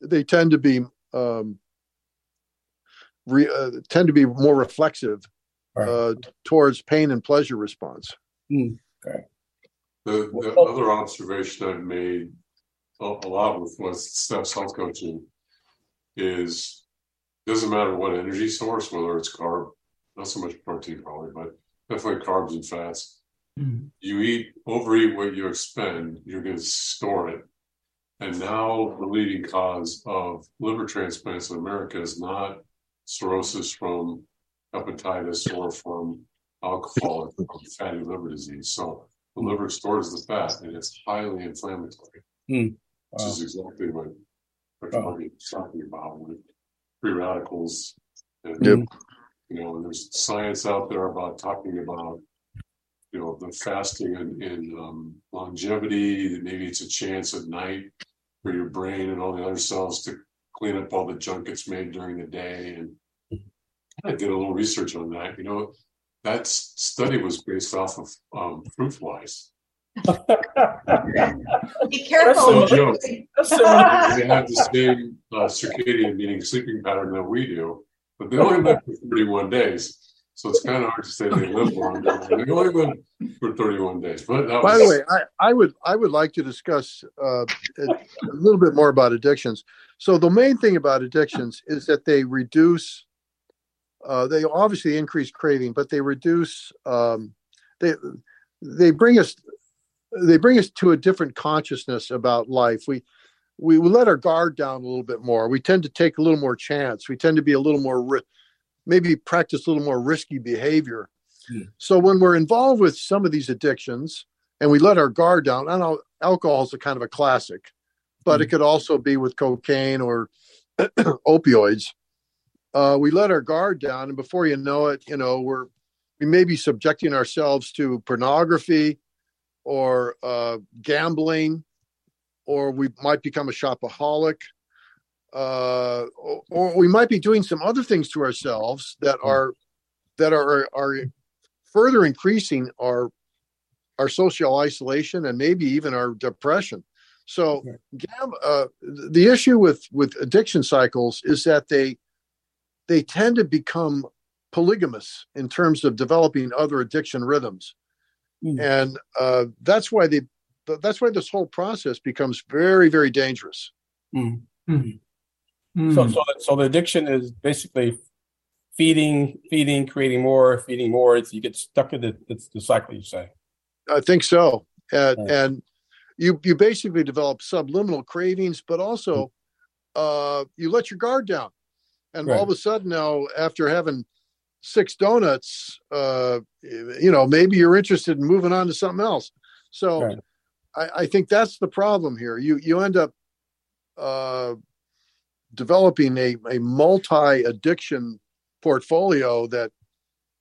They tend to be um, re, uh, tend to be more reflexive right. uh, towards pain and pleasure response. Mm. Okay. The, the other observation I've made a, a lot with was Steph's health coaching is doesn't matter what energy source, whether it's carb, not so much protein probably, but definitely carbs and fats. Mm. You eat overeat what you expend, you're going to store it. And now the leading cause of liver transplants in America is not cirrhosis from hepatitis or from alcohol or from fatty liver disease. So the liver stores the fat and it's highly inflammatory, mm. wow. which is exactly what Dr. wow. was talking about with free radicals. And, yep. you know, and there's science out there about talking about you know the fasting and, and um, longevity that maybe it's a chance at night for your brain and all the other cells to clean up all the junk that's made during the day and i did a little research on that you know that study was based off of um, fruit flies be careful That's joke. they have the same uh, circadian meaning sleeping pattern that we do but they only live for 31 days so it's kind of hard to say they live longer. they only live for 31 days. But by was... the way, I, I, would I would like to discuss uh, a little bit more about addictions. So the main thing about addictions is that they reduce. Uh, they obviously increase craving, but they reduce. Um, they they bring us they bring us to a different consciousness about life. We we let our guard down a little bit more. We tend to take a little more chance. We tend to be a little more maybe practice a little more risky behavior. Hmm. So when we're involved with some of these addictions and we let our guard down, I know alcohol is a kind of a classic, but it hmm. could also be with cocaine or opioids. Uh, we let our guard down, and before you know it, you know we're we may be subjecting ourselves to pornography or uh, gambling, or we might become a shopaholic uh, or, or, we might be doing some other things to ourselves that hmm. are that are are further increasing our our social isolation and maybe even our depression. So, uh, the issue with with addiction cycles is that they they tend to become polygamous in terms of developing other addiction rhythms, mm. and uh, that's why they that's why this whole process becomes very very dangerous. Mm. Mm. So, so, so the addiction is basically feeding, feeding, creating more, feeding more. It's, you get stuck in the, it's the cycle. You say. I think so, and, right. and you you basically develop subliminal cravings, but also mm. uh, you let your guard down, and right. all of a sudden now, after having six donuts, uh, you know, maybe you're interested in moving on to something else. So, right. I, I think that's the problem here. You you end up uh, developing a, a multi addiction portfolio that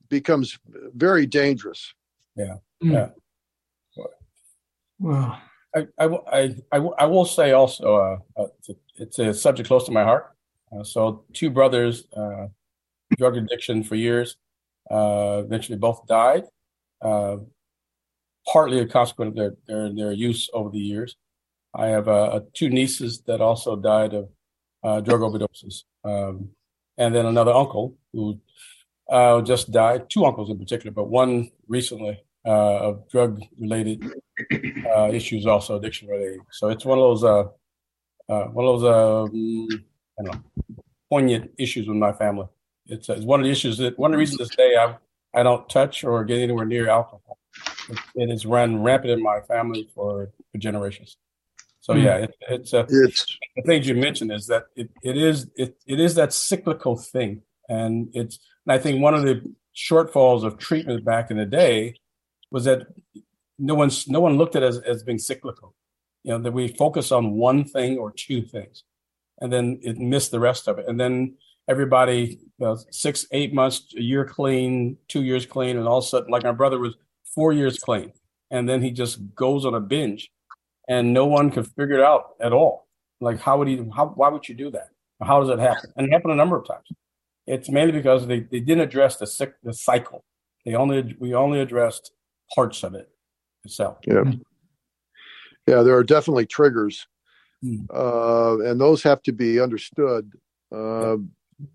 becomes very dangerous. Yeah. Mm. Yeah. Well, I, I, I, I, will say also, uh, uh, it's, a, it's, a, subject close to my heart. Uh, so, two brothers, uh, drug addiction for years, uh, eventually both died, uh, partly a consequence of their, their, their use over the years. I have two nieces that also died of uh, drug overdoses. Um, and then another uncle who uh, just died, two uncles in particular, but one recently uh, of drug related uh, issues, also addiction related. So it's one of those, uh, uh, one of those, um, I don't know, poignant issues with my family. It's, it's one of the issues that one of the reasons to say I I don't touch or get anywhere near alcohol. It, it has run rampant in my family for, for generations. So hmm. yeah, it, it's, a, it's the things you mentioned is that it, it is it, it is that cyclical thing, and it's and I think one of the shortfalls of treatment back in the day was that no one's no one looked at it as, as being cyclical. You know that we focus on one thing or two things, and then it missed the rest of it, and then everybody you know, six eight months a year clean, two years clean, and all of a sudden like my brother was four years clean, and then he just goes on a binge and no one could figure it out at all. Like, how would he? How? Why would you do that? How does it happen? And it happened a number of times. It's mainly because they, they didn't address the sick the cycle. They only we only addressed parts of it itself. Yeah, yeah. There are definitely triggers, mm. uh, and those have to be understood. Uh,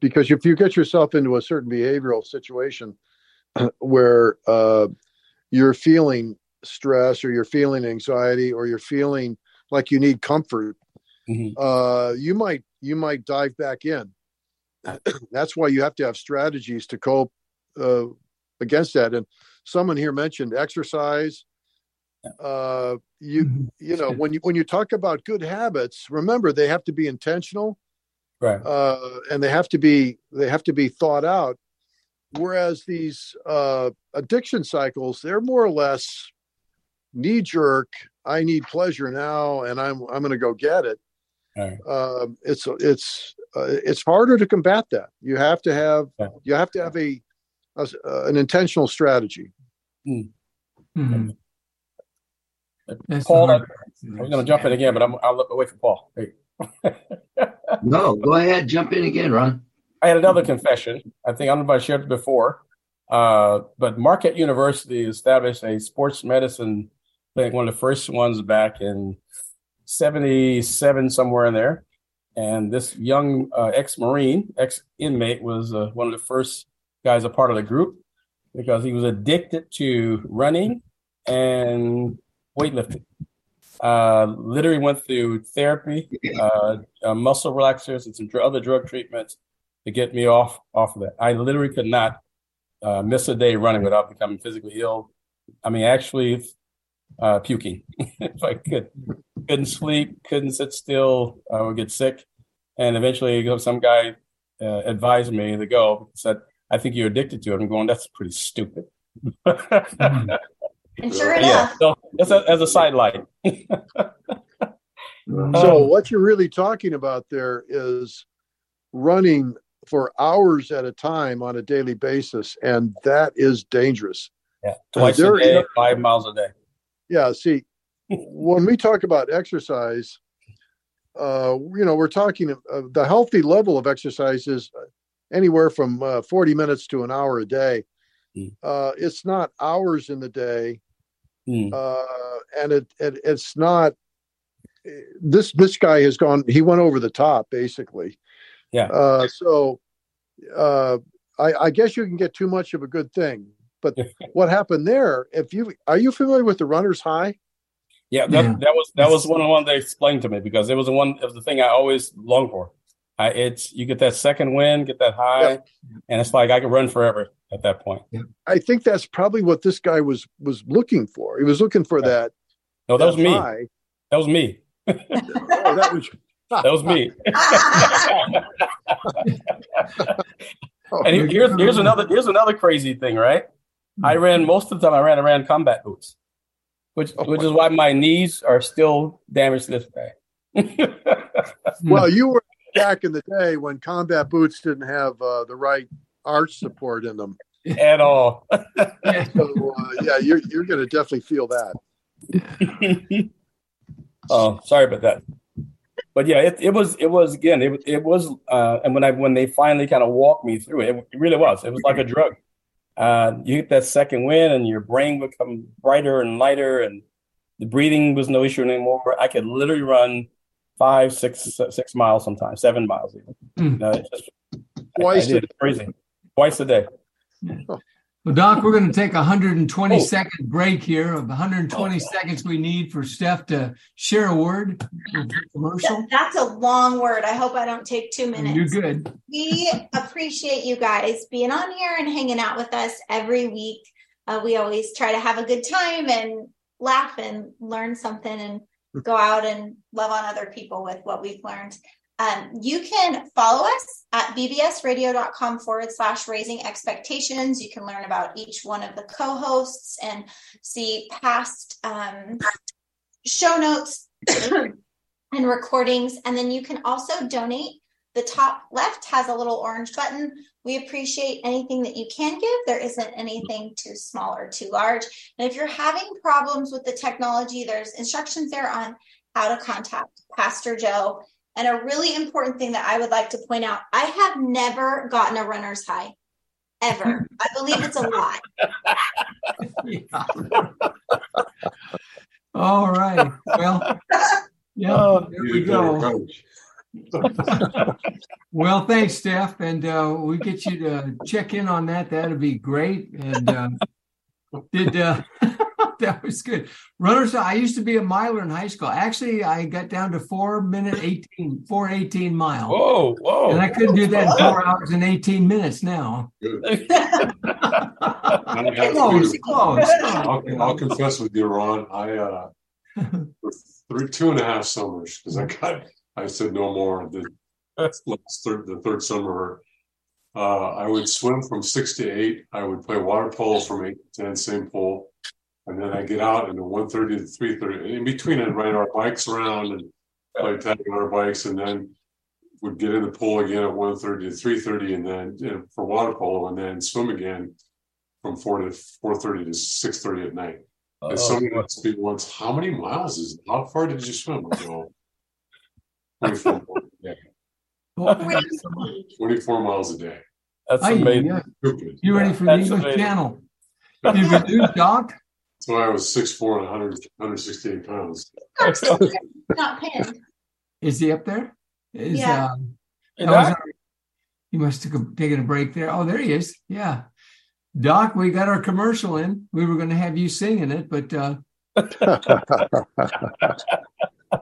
because if you get yourself into a certain behavioral situation where uh, you're feeling stress or you're feeling anxiety or you're feeling like you need comfort mm-hmm. uh, you might you might dive back in that's why you have to have strategies to cope uh, against that and someone here mentioned exercise Uh, you mm-hmm. you know when you when you talk about good habits, remember they have to be intentional, right? Uh, and they have to be they have to be thought out. Whereas these uh, addiction cycles, they're more or less knee jerk. I need pleasure now, and I'm I'm going to go get it. Right. Uh, it's it's uh, it's harder to combat that. You have to have you have to have a, a uh, an intentional strategy. Mm. Mm-hmm. Paul, I, was going to jump in again, but I'm, I'll look away from Paul. Hey. no, go ahead, jump in again, Ron. I had another confession. I think I don't know if I shared it before, uh, but Marquette University established a sports medicine clinic, one of the first ones back in 77, somewhere in there. And this young uh, ex Marine, ex inmate, was uh, one of the first guys a part of the group because he was addicted to running and weightlifting. Uh, literally went through therapy, uh, uh, muscle relaxers, and some dr- other drug treatments to get me off off of that. I literally could not uh, miss a day running without becoming physically ill. I mean, actually uh, puking if I could. Couldn't sleep, couldn't sit still, I would get sick. And eventually, some guy uh, advised me to go. Said, "I think you're addicted to it." I'm going, "That's pretty stupid." And sure enough, yeah, so a, as a sidelight. so what you're really talking about there is running for hours at a time on a daily basis, and that is dangerous. Yeah, twice a day, five miles a day. Yeah, see, when we talk about exercise, uh, you know, we're talking uh, the healthy level of exercise is anywhere from uh, 40 minutes to an hour a day. Mm. Uh, it's not hours in the day, mm. uh, and it, it, it's not. This this guy has gone. He went over the top, basically. Yeah. Uh, so, uh, I, I guess you can get too much of a good thing. But what happened there? If you are you familiar with the runner's high? Yeah, that, yeah. that was that was one of the ones they explained to me because it was the one of the thing I always long for. I, it's you get that second win, get that high, yeah. and it's like I could run forever at that point. Yeah. I think that's probably what this guy was was looking for. He was looking for that. No, that, that was me. That was me. oh, that was that was me. oh, and here's here's another here's another crazy thing, right? I ran most of the time. I ran around combat boots, which oh, which is why my knees are still damaged this day. well, you were back in the day when combat boots didn't have uh, the right arch support in them at all. so uh, yeah, you're you're going to definitely feel that. oh, sorry about that. But yeah, it, it was it was again it it was uh, and when I when they finally kind of walked me through it, it really was it was like a drug. Uh, you get that second win, and your brain become brighter and lighter, and the breathing was no issue anymore. I could literally run five, six, six miles sometimes, seven miles even. Mm. No, just, Twice I, I crazy. Twice a day. Well, Doc, we're going to take a 120 oh. second break here of 120 oh. seconds we need for Steph to share a word. Commercial. That's a long word. I hope I don't take two minutes. You're good. We appreciate you guys being on here and hanging out with us every week. Uh, we always try to have a good time and laugh and learn something and go out and love on other people with what we've learned. Um, you can follow us at bbsradio.com forward slash raising expectations. You can learn about each one of the co hosts and see past um, show notes and recordings. And then you can also donate. The top left has a little orange button. We appreciate anything that you can give. There isn't anything too small or too large. And if you're having problems with the technology, there's instructions there on how to contact Pastor Joe and a really important thing that I would like to point out I have never gotten a runner's high, ever. I believe it's a lie. All right. Well, yeah, oh, there we go. well, thanks, Steph. And uh, we get you to check in on that. That'd be great. And uh, did uh, that was good. Runners, I used to be a miler in high school. Actually, I got down to four minute 18, four 18 miles. Whoa, whoa. And I couldn't do that in four hours and 18 minutes now. close, close. I'll, I'll, confess with you, Ron. I uh, three, two and a half summers because I got. I said no more. The third, the third summer, uh, I would swim from six to eight. I would play water polo from eight to ten, same pool, and then I get out in the one thirty to three thirty. In between, I'd ride our bikes around and play tag on our bikes, and then would get in the pool again at 1.30 to 3.30 and then you know, for water polo and then swim again from 4 to 4.30 to 6.30 at night. Oh, and someone asked me once, how many miles is it? How far did you swim? I go, 24 miles a day. 24 miles. That's amazing. Yeah. You ready for the English amazing. Channel? Did we do, Doc? So I was 6'4 and 100, 168 pounds. Not pinned. Is he up there? Is, yeah. Um, our, you must have taken a break there. Oh, there he is. Yeah. Doc, we got our commercial in. We were going to have you singing it, but. Uh... I was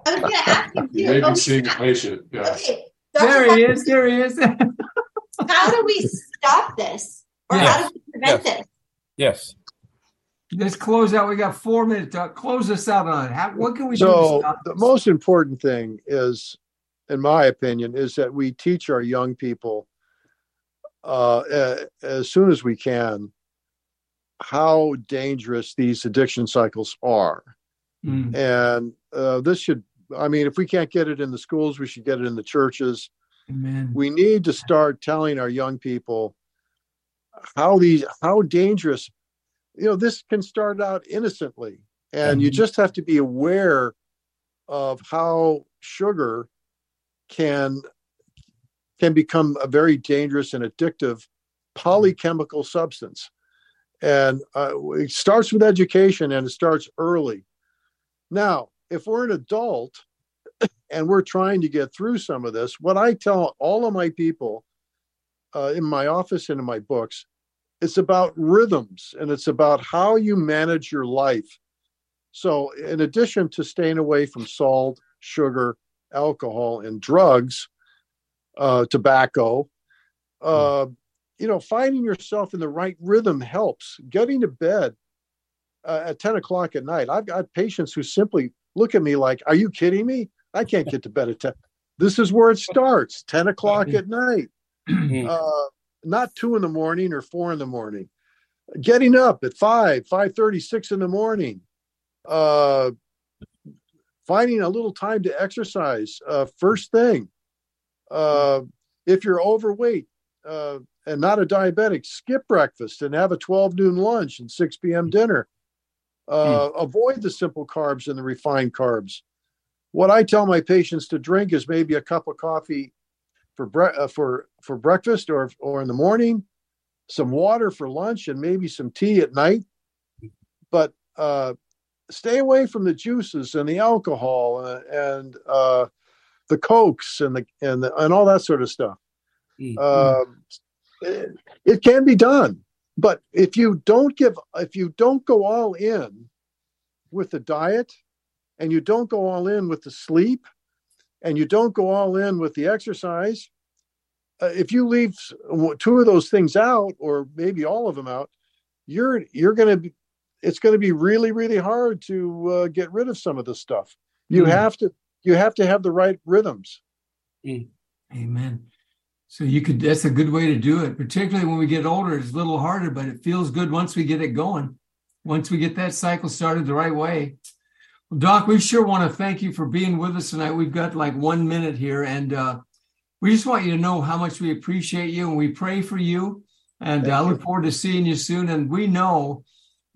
going to ask you. You may be seeing a patient. Yeah. Okay. There he is. There he is. how do we stop this? Or yes. how do we prevent yes. this? Yes. Let's close out. We got four minutes. to Close us out on it. How, what can we so do? So the most important thing is in my opinion, is that we teach our young people uh, as soon as we can how dangerous these addiction cycles are. Mm. And uh, this should, I mean, if we can't get it in the schools, we should get it in the churches. Amen. We need to start telling our young people how these, how dangerous, you know, this can start out innocently. And you just have to be aware of how sugar can can become a very dangerous and addictive polychemical substance and uh, it starts with education and it starts early now if we're an adult and we're trying to get through some of this what i tell all of my people uh, in my office and in my books it's about rhythms and it's about how you manage your life so in addition to staying away from salt sugar alcohol and drugs, uh, tobacco. Uh, you know, finding yourself in the right rhythm helps. Getting to bed uh, at 10 o'clock at night. I've got patients who simply look at me like, Are you kidding me? I can't get to bed at 10. This is where it starts 10 o'clock at night. Uh, not two in the morning or four in the morning. Getting up at five, five thirty, six in the morning. Uh, finding a little time to exercise uh, first thing. Uh, if you're overweight uh, and not a diabetic, skip breakfast and have a 12 noon lunch and 6 p.m. dinner. Mm. Avoid the simple carbs and the refined carbs. What I tell my patients to drink is maybe a cup of coffee for bre- uh, for for breakfast or or in the morning, some water for lunch, and maybe some tea at night. But uh, stay away from the juices and the alcohol and, and uh, the cokes and the and the, and all that sort of stuff. Mm-hmm. Uh, it, it, can be done, but if you don't give, if you don't go all in with the diet, and you don't go all in with the sleep, and you don't go all in with the exercise, uh, if you leave two of those things out, or maybe all of them out, you're you're going to it's going to be really really hard to uh, get rid of some of this stuff you mm. have to you have to have the right rhythms mm. amen so you could that's a good way to do it particularly when we get older it's a little harder but it feels good once we get it going. Once we get that cycle started the right way. Well, doc we sure want to thank you for being with us tonight. We've got like one minute here and uh, we just want you to know how much we appreciate you and we pray for you and I uh, look forward to seeing you soon. And we know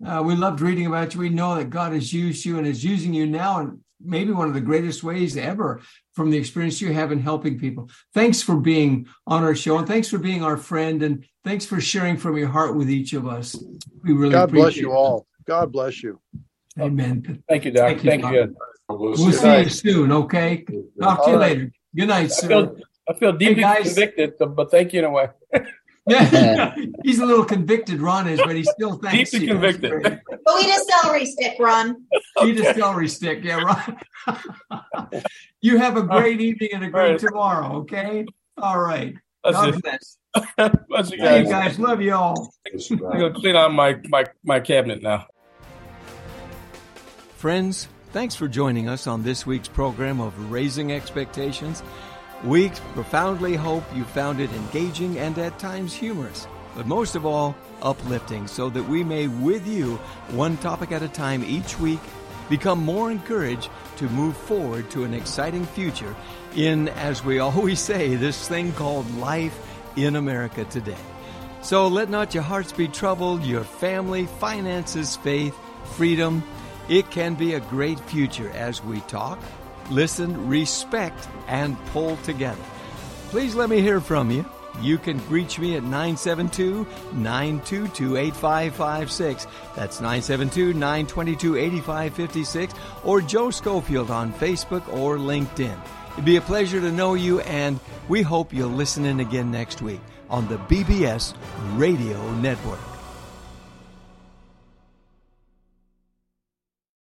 uh, we loved reading about you. We know that God has used you and is using you now in maybe one of the greatest ways ever from the experience you have in helping people. Thanks for being on our show and thanks for being our friend and thanks for sharing from your heart with each of us. We really God bless you all. God bless you. Amen. Thank you, Doc. Thank you. Thank you. We'll see you soon. Okay. Talk to you later. Good night, sir. I feel, I feel deeply hey convicted, but thank you in a way. Yeah, he's a little convicted, Ron is, but he still thanks Deeply you. convicted. But eat a celery stick, Ron. Eat a celery stick, yeah, Ron. you have a great evening and a great right. tomorrow, okay? All right. That's God it. bless. Bless you guys. Hey, guys, love you all. I'm gonna clean out my, my my cabinet now. Friends, thanks for joining us on this week's program of Raising Expectations. We profoundly hope you found it engaging and at times humorous, but most of all, uplifting, so that we may, with you, one topic at a time each week, become more encouraged to move forward to an exciting future in, as we always say, this thing called life in America today. So let not your hearts be troubled, your family, finances, faith, freedom. It can be a great future as we talk, listen, respect, and pull together. Please let me hear from you. You can reach me at 972 922 8556. That's 972 922 8556 or Joe Schofield on Facebook or LinkedIn. It'd be a pleasure to know you, and we hope you'll listen in again next week on the BBS Radio Network.